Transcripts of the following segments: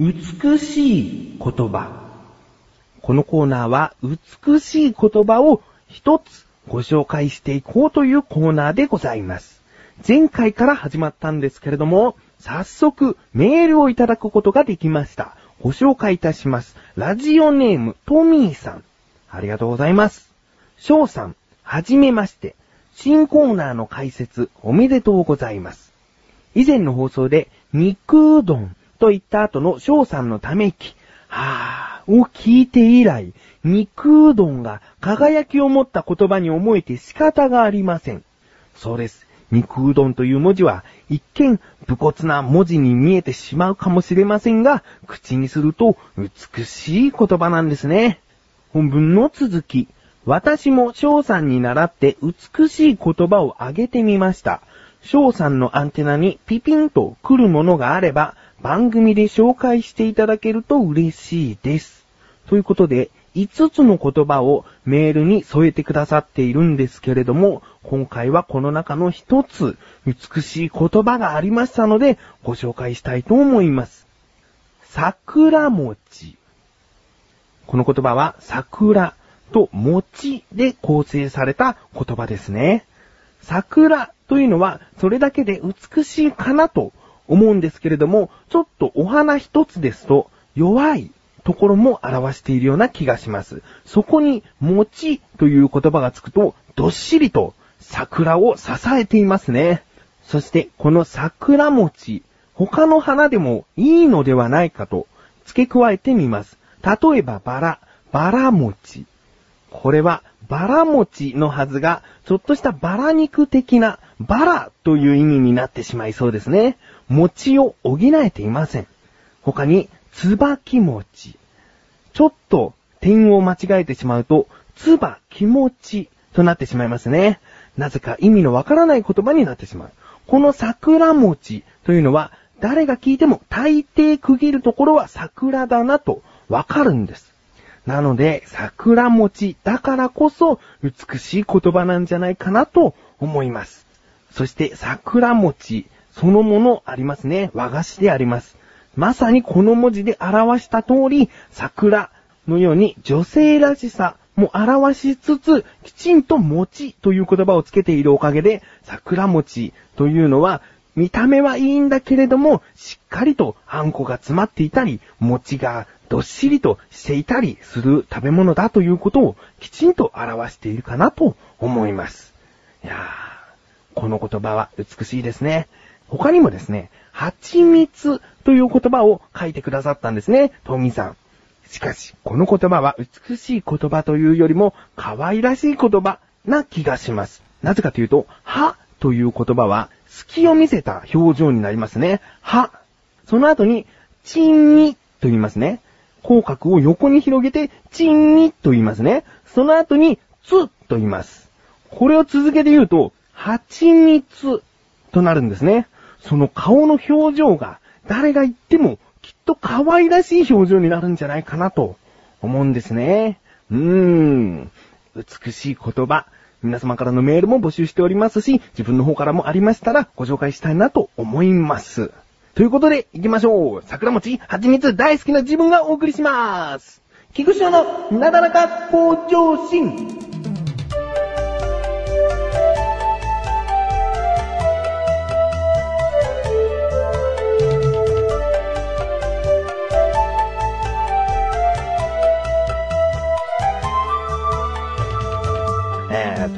美しい言葉。このコーナーは美しい言葉を一つご紹介していこうというコーナーでございます。前回から始まったんですけれども、早速メールをいただくことができました。ご紹介いたします。ラジオネームトミーさん。ありがとうございます。翔さん、はじめまして。新コーナーの解説おめでとうございます。以前の放送で肉うどんと言った後の翔さんのため息、はぁ、を聞いて以来、肉うどんが輝きを持った言葉に思えて仕方がありません。そうです。肉うどんという文字は一見武骨な文字に見えてしまうかもしれませんが、口にすると美しい言葉なんですね。本文の続き。私も翔さんに習って美しい言葉をあげてみました。翔さんのアンテナにピピンと来るものがあれば、番組で紹介していただけると嬉しいです。ということで、5つの言葉をメールに添えてくださっているんですけれども、今回はこの中の1つ、美しい言葉がありましたので、ご紹介したいと思います。桜餅。この言葉は桜と餅で構成された言葉ですね。桜というのはそれだけで美しいかなと思うんですけれども、ちょっとお花一つですと弱いところも表しているような気がします。そこに餅という言葉がつくとどっしりと桜を支えていますね。そしてこの桜餅、他の花でもいいのではないかと付け加えてみます。例えばバラ、バラ餅。これはバラ餅のはずが、ちょっとしたバラ肉的なバラという意味になってしまいそうですね。餅を補えていません。他に、椿餅。ちょっと点を間違えてしまうと、つば気持ちとなってしまいますね。なぜか意味のわからない言葉になってしまう。この桜餅というのは、誰が聞いても大抵区切るところは桜だなとわかるんです。なので、桜餅だからこそ美しい言葉なんじゃないかなと思います。そして桜餅そのものありますね。和菓子であります。まさにこの文字で表した通り、桜のように女性らしさも表しつつ、きちんと餅という言葉をつけているおかげで、桜餅というのは見た目はいいんだけれども、しっかりとあんこが詰まっていたり、餅がどっしりとしていたりする食べ物だということをきちんと表しているかなと思います。いやー、この言葉は美しいですね。他にもですね、蜂蜜という言葉を書いてくださったんですね、トミさん。しかし、この言葉は美しい言葉というよりも可愛らしい言葉な気がします。なぜかというと、はという言葉は隙を見せた表情になりますね。は。その後に、ちんみと言いますね。口角を横に広げて、ちんみと言いますね。その後に、つと言います。これを続けて言うと、はちみつとなるんですね。その顔の表情が、誰が言っても、きっと可愛らしい表情になるんじゃないかなと思うんですね。うーん。美しい言葉。皆様からのメールも募集しておりますし、自分の方からもありましたらご紹介したいなと思います。ということで、行きましょう。桜餅、蜂蜜大好きな自分がお送りします。菊池のなだらか向上心。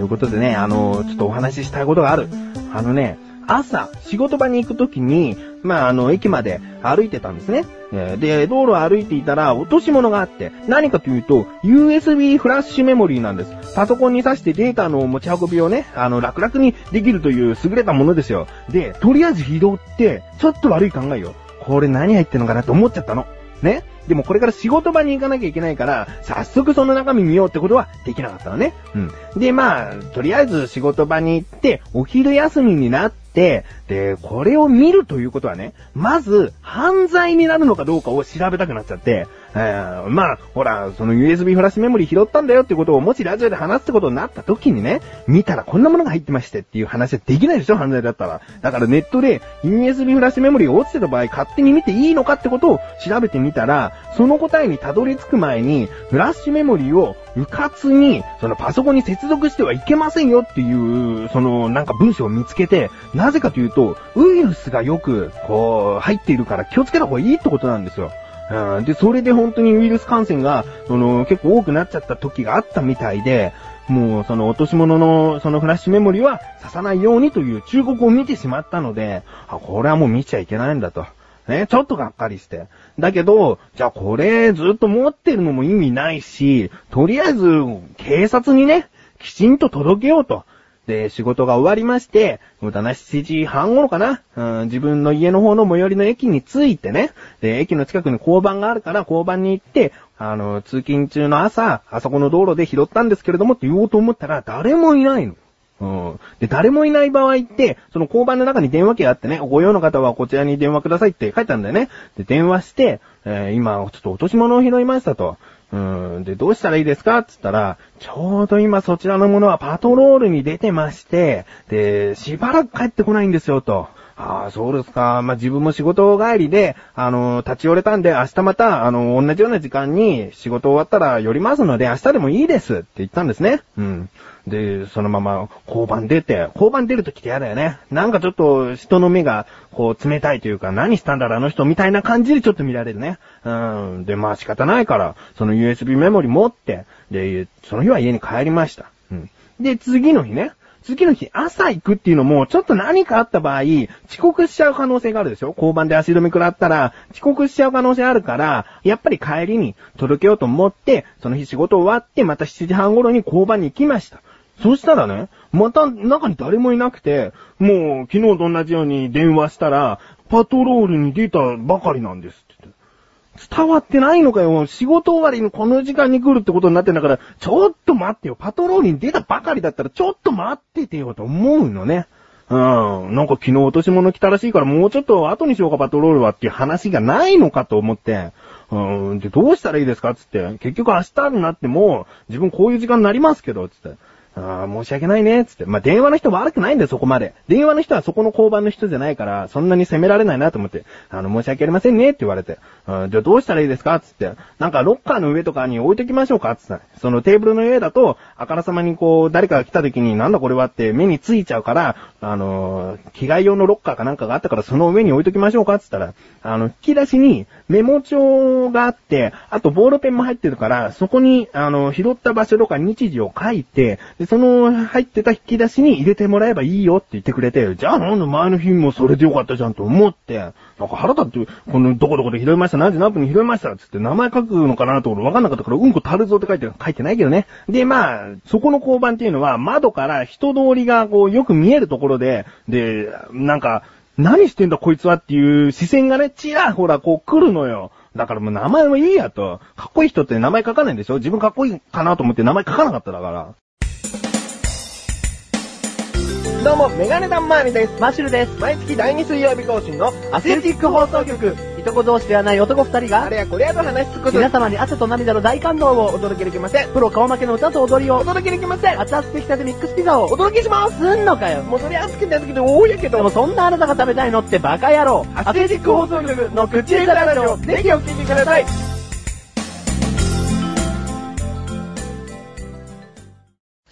ということでね、あの、ちょっとお話ししたいことがある。あのね、朝、仕事場に行くときに、まあ、あの、駅まで歩いてたんですね。えで、道路を歩いていたら、落とし物があって、何かというと、USB フラッシュメモリーなんです。パソコンに挿してデータの持ち運びをね、あの、楽々にできるという優れたものですよ。で、とりあえず拾って、ちょっと悪い考えよ。これ何入ってんのかなって思っちゃったの。ねでもこれから仕事場に行かなきゃいけないから、早速その中身見ようってことはできなかったのね。うん。で、まあ、とりあえず仕事場に行って、お昼休みになって、でこれを見るということはね、まず、犯罪になるのかどうかを調べたくなっちゃって、えー、まあ、ほら、その USB フラッシュメモリー拾ったんだよってことをもしラジオで話すってことになった時にね、見たらこんなものが入ってましてっていう話はできないでしょ犯罪だったら。だからネットで USB フラッシュメモリーが落ちてた場合勝手に見ていいのかってことを調べてみたら、その答えにたどり着く前に、フラッシュメモリーをうかつに、そのパソコンに接続してはいけませんよっていう、そのなんか文章を見つけて、なぜかというと、ウイルスがよく、こう、入っているから気をつけた方がいいってことなんですよ。うん、で、それで本当にウイルス感染が、その、結構多くなっちゃった時があったみたいで、もう、その落とし物の、そのフラッシュメモリは刺さないようにという忠告を見てしまったので、あ、これはもう見ちゃいけないんだと。ね、ちょっとがっかりして。だけど、じゃあこれずっと持ってるのも意味ないし、とりあえず警察にね、きちんと届けようと。で、仕事が終わりまして、無駄な7時半頃かな、うん、自分の家の方の最寄りの駅に着いてね、で、駅の近くに交番があるから交番に行って、あの、通勤中の朝、あそこの道路で拾ったんですけれどもって言おうと思ったら誰もいないの。うん。で、誰もいない場合って、その交番の中に電話機があってね、ご用の方はこちらに電話くださいって書いたんだよね。で、電話して、えー、今、ちょっと落とし物を拾いましたと。うん。で、どうしたらいいですか？って言ったら、ちょうど今そちらのものはパトロールに出てまして、で、しばらく帰ってこないんですよと。ああ、そうですか。まあ、自分も仕事帰りで、あの、立ち寄れたんで、明日また、あの、同じような時間に仕事終わったら寄りますので、明日でもいいですって言ったんですね。うん。で、そのまま交番出て、交番出るときって嫌だよね。なんかちょっと人の目がこう冷たいというか、何したんだろうあの人みたいな感じでちょっと見られるね。うん。で、まあ仕方ないから、その USB メモリ持って、で、その日は家に帰りました。うん。で、次の日ね。次の日朝行くっていうのも、ちょっと何かあった場合、遅刻しちゃう可能性があるでしょ？交番で足止め食らったら、遅刻しちゃう可能性あるから、やっぱり帰りに届けようと思って、その日仕事終わって、また7時半頃に交番に行きました。そしたらね、また中に誰もいなくて、もう昨日と同じように電話したら、パトロールに出たばかりなんです。伝わってないのかよ。仕事終わりのこの時間に来るってことになってんだから、ちょっと待ってよ。パトロールに出たばかりだったら、ちょっと待っててよと思うのね。うん。なんか昨日落とし物来たらしいからもうちょっと後にしようかパトロールはっていう話がないのかと思って。うん。で、どうしたらいいですかつって。結局明日になっても、自分こういう時間になりますけど、つって。ああ、申し訳ないね、つって。まあ、電話の人悪くないんだよ、そこまで。電話の人はそこの交番の人じゃないから、そんなに責められないなと思って、あの、申し訳ありませんね、って言われて。うん、じゃあどうしたらいいですかつって。なんか、ロッカーの上とかに置いときましょうかつって。そのテーブルの上だと、あからさまにこう、誰かが来た時に、なんだこれはって目についちゃうから、あのー、着替え用のロッカーかなんかがあったから、その上に置いときましょうかつったら、あの、引き出しにメモ帳があって、あとボールペンも入ってるから、そこに、あの、拾った場所とか日時を書いて、で、その、入ってた引き出しに入れてもらえばいいよって言ってくれて、じゃあなんで前の日もそれでよかったじゃんと思って、なんか腹立って、このどこどこで拾いました、何時何分に拾いましたつって名前書くのかなとわかんなかったから、うんこたるぞって書いて、書いてないけどね。で、まあ、そこの交番っていうのは窓から人通りがこうよく見えるところで、で、なんか、何してんだこいつはっていう視線がね、ちらほらこう来るのよ。だからもう名前もいいやと。かっこいい人って名前書かないんでしょ？自分かっこいいかなと思って名前書かなかっただから。どうも、メガネタンマーニです。マシュルです。毎月第2水曜日更新のアスレチック放送局。いとこ同士ではない男二人が、あれやこれやと話しつくこと皆様に汗と涙の大感動をお届けできません。プロ顔負けの歌と踊りをお届けできません。熱々できたてミックスピザをお届けしますすんのかよ。もうそれ熱くて熱くて多いやけど。でもそんなあなたが食べたいのってバカ野郎。アスレチック放送局の口下手ラジオ、ぜひお聞きください。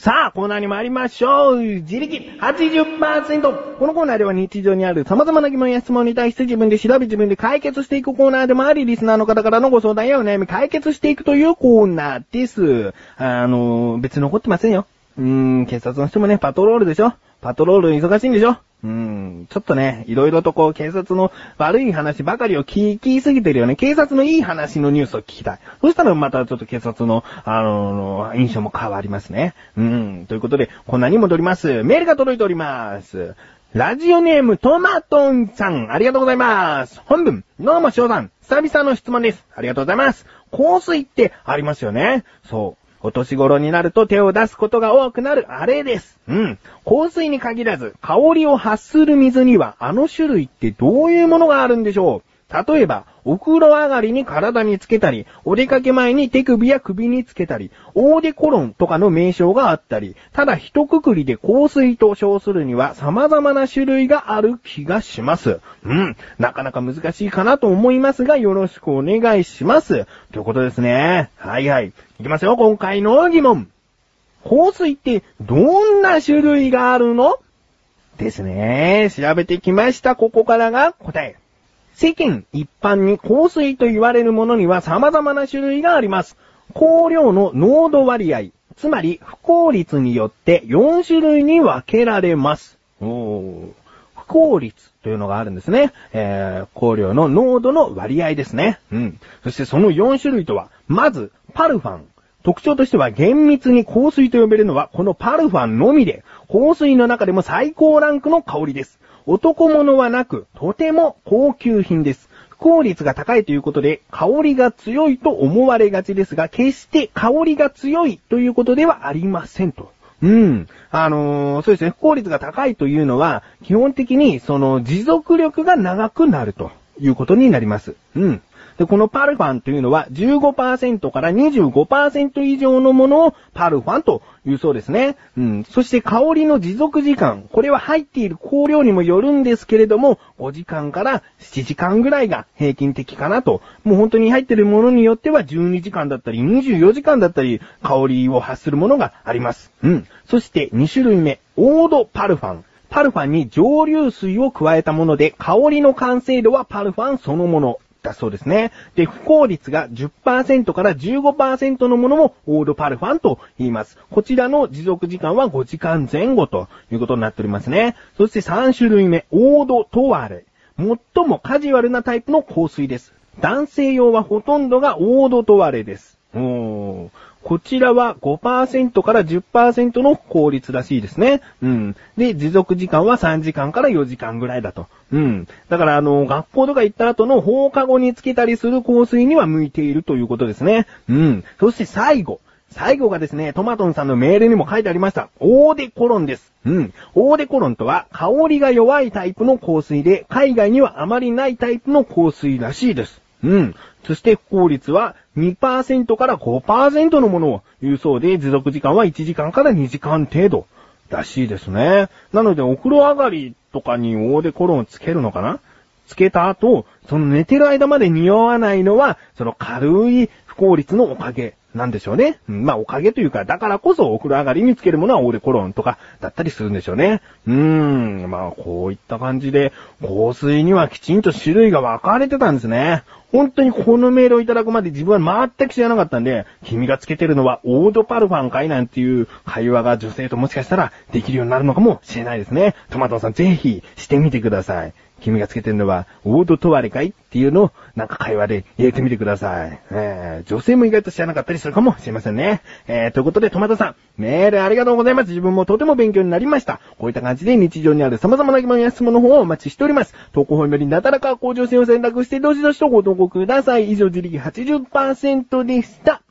さあ、コーナーに参りましょう。自力80%。このコーナーでは日常にある様々な疑問や質問に対して自分で調べ自分で解決していくコーナーでもあり、リスナーの方からのご相談やお悩み解決していくというコーナーです。あの、別に怒ってませんよ。うーん、警察の人もね、パトロールでしょパトロール忙しいんでしょうん、ちょっとね、いろいろとこう、警察の悪い話ばかりを聞きすぎてるよね。警察のいい話のニュースを聞きたい。そしたらまたちょっと警察の、あの、印象も変わりますね。うん、ということで、こんなに戻ります。メールが届いております。ラジオネームトマトンさん、ありがとうございます。本文、どうも翔さん、久々の質問です。ありがとうございます。香水ってありますよね。そう。お年頃になると手を出すことが多くなるあれです。うん。香水に限らず、香りを発する水にはあの種類ってどういうものがあるんでしょう？例えば、お風呂上がりに体につけたり、お出かけ前に手首や首につけたり、オーデコロンとかの名称があったり、ただ一括りで香水と称するには様々な種類がある気がします。うん。なかなか難しいかなと思いますが、よろしくお願いします。ということですね。はいはい。いきますよ、今回の疑問。香水ってどんな種類があるの？ですね。調べてきました。ここからが答え。世間一般に香水と言われるものには様々な種類があります。香料の濃度割合、つまり不効率によって4種類に分けられます。おー不効率というのがあるんですね。えー、香料の濃度の割合ですね。うん。そしてその4種類とは、まず、パルファン。特徴としては厳密に香水と呼べるのはこのパルファンのみで、香水の中でも最高ランクの香りです。男物はなく、とても高級品です。効率が高いということで、香りが強いと思われがちですが、決して香りが強いということではありませんと。うん。あのーそうですね、不効率が高いというのは、基本的にその持続力が長くなるということになります。うん。で、このパルファンというのは15%から25%以上のものをパルファンというそうですね。うん。そして香りの持続時間。これは入っている香料にもよるんですけれども、5時間から7時間ぐらいが平均的かなと。もう本当に入っているものによっては12時間だったり24時間だったり香りを発するものがあります。うん。そして2種類目。オードパルファン。パルファンに蒸留水を加えたもので、香りの完成度はパルファンそのもの。だそうですね。で、不効率が10%から15%のものもオールパルファンと言います。こちらの持続時間は5時間前後ということになっておりますね。そして3種類目、オードトワレ。最もカジュアルなタイプの香水です。男性用はほとんどがオードトワレです。おーこちらは5%から10%の効率らしいですね。うん。で、持続時間は3時間から4時間ぐらいだと。うん。だから、あの、学校とか行った後の放課後につけたりする香水には向いているということですね。うん。そして最後。最後がですね、トマトンさんのメールにも書いてありました。オーデコロンです。うん。オーデコロンとは、香りが弱いタイプの香水で、海外にはあまりないタイプの香水らしいです。うん。そして不効率は2%から5%のものを言うそうで、持続時間は1時間から2時間程度らしいですね。なので、お風呂上がりとかにオーデコロンをつけるのかな？つけた後、その寝てる間まで匂わないのは、その軽い不効率のおかげなんでしょうね。まあ、おかげというか、だからこそお風呂上がりにつけるものはオーデコロンとかだったりするんでしょうね。うーん、まあ、こういった感じで、香水にはきちんと種類が分かれてたんですね。本当にこのメールをいただくまで自分は全く知らなかったんで、君がつけてるのはオードパルファンかいなんていう会話が女性ともしかしたらできるようになるのかもしれないですね。トマトさんぜひしてみてください。君がつけてるのは、オードトワレかいっていうのを、なんか会話で入れてみてください。えー、女性も意外と知らなかったりするかもしれませんね。えー、ということで、トマトさん、メールありがとうございます。自分もとても勉強になりました。こういった感じで日常にある様々な疑問や質問の方をお待ちしております。投稿本よりなだらか向上心を選択して、どしどしとご投稿ください。以上、自力80%でした。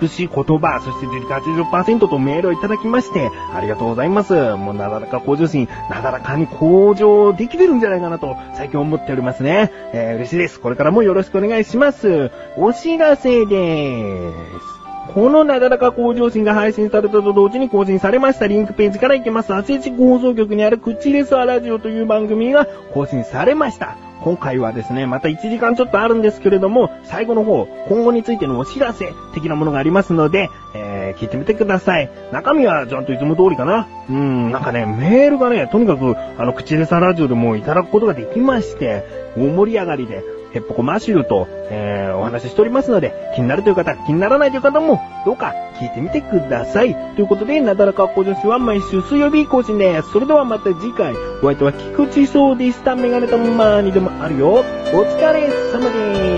美しい言葉、そしてデリカ80%とメールをいただきまして、ありがとうございます。もうなだらか向上心、なだらかに向上できてるんじゃないかなと、最近思っておりますね。えー、嬉しいです。これからもよろしくお願いします。お知らせでーす。このなだらか向上心が配信されたと同時に更新されましたリンクページから行けます。アセチ放送局にある口レスアラジオという番組が更新されました。今回はですね、また1時間ちょっとあるんですけれども、最後の方、今後についてのお知らせ的なものがありますので、えー、聞いてみてください。中身はちゃんといつも通りかな。うん、なんかね、メールがね、とにかく、あの、口レサラジオでもいただくことができまして、大盛り上がりで、ヘッポコマッシュルと、えー、お話ししておりますので、気になるという方、気にならないという方も、どうか聞いてみてください。ということで、なだらか向上心は毎週水曜日更新です。それではまた次回、お相手は菊池そうでした。メガネとマーにでもあるよ。お疲れ様です。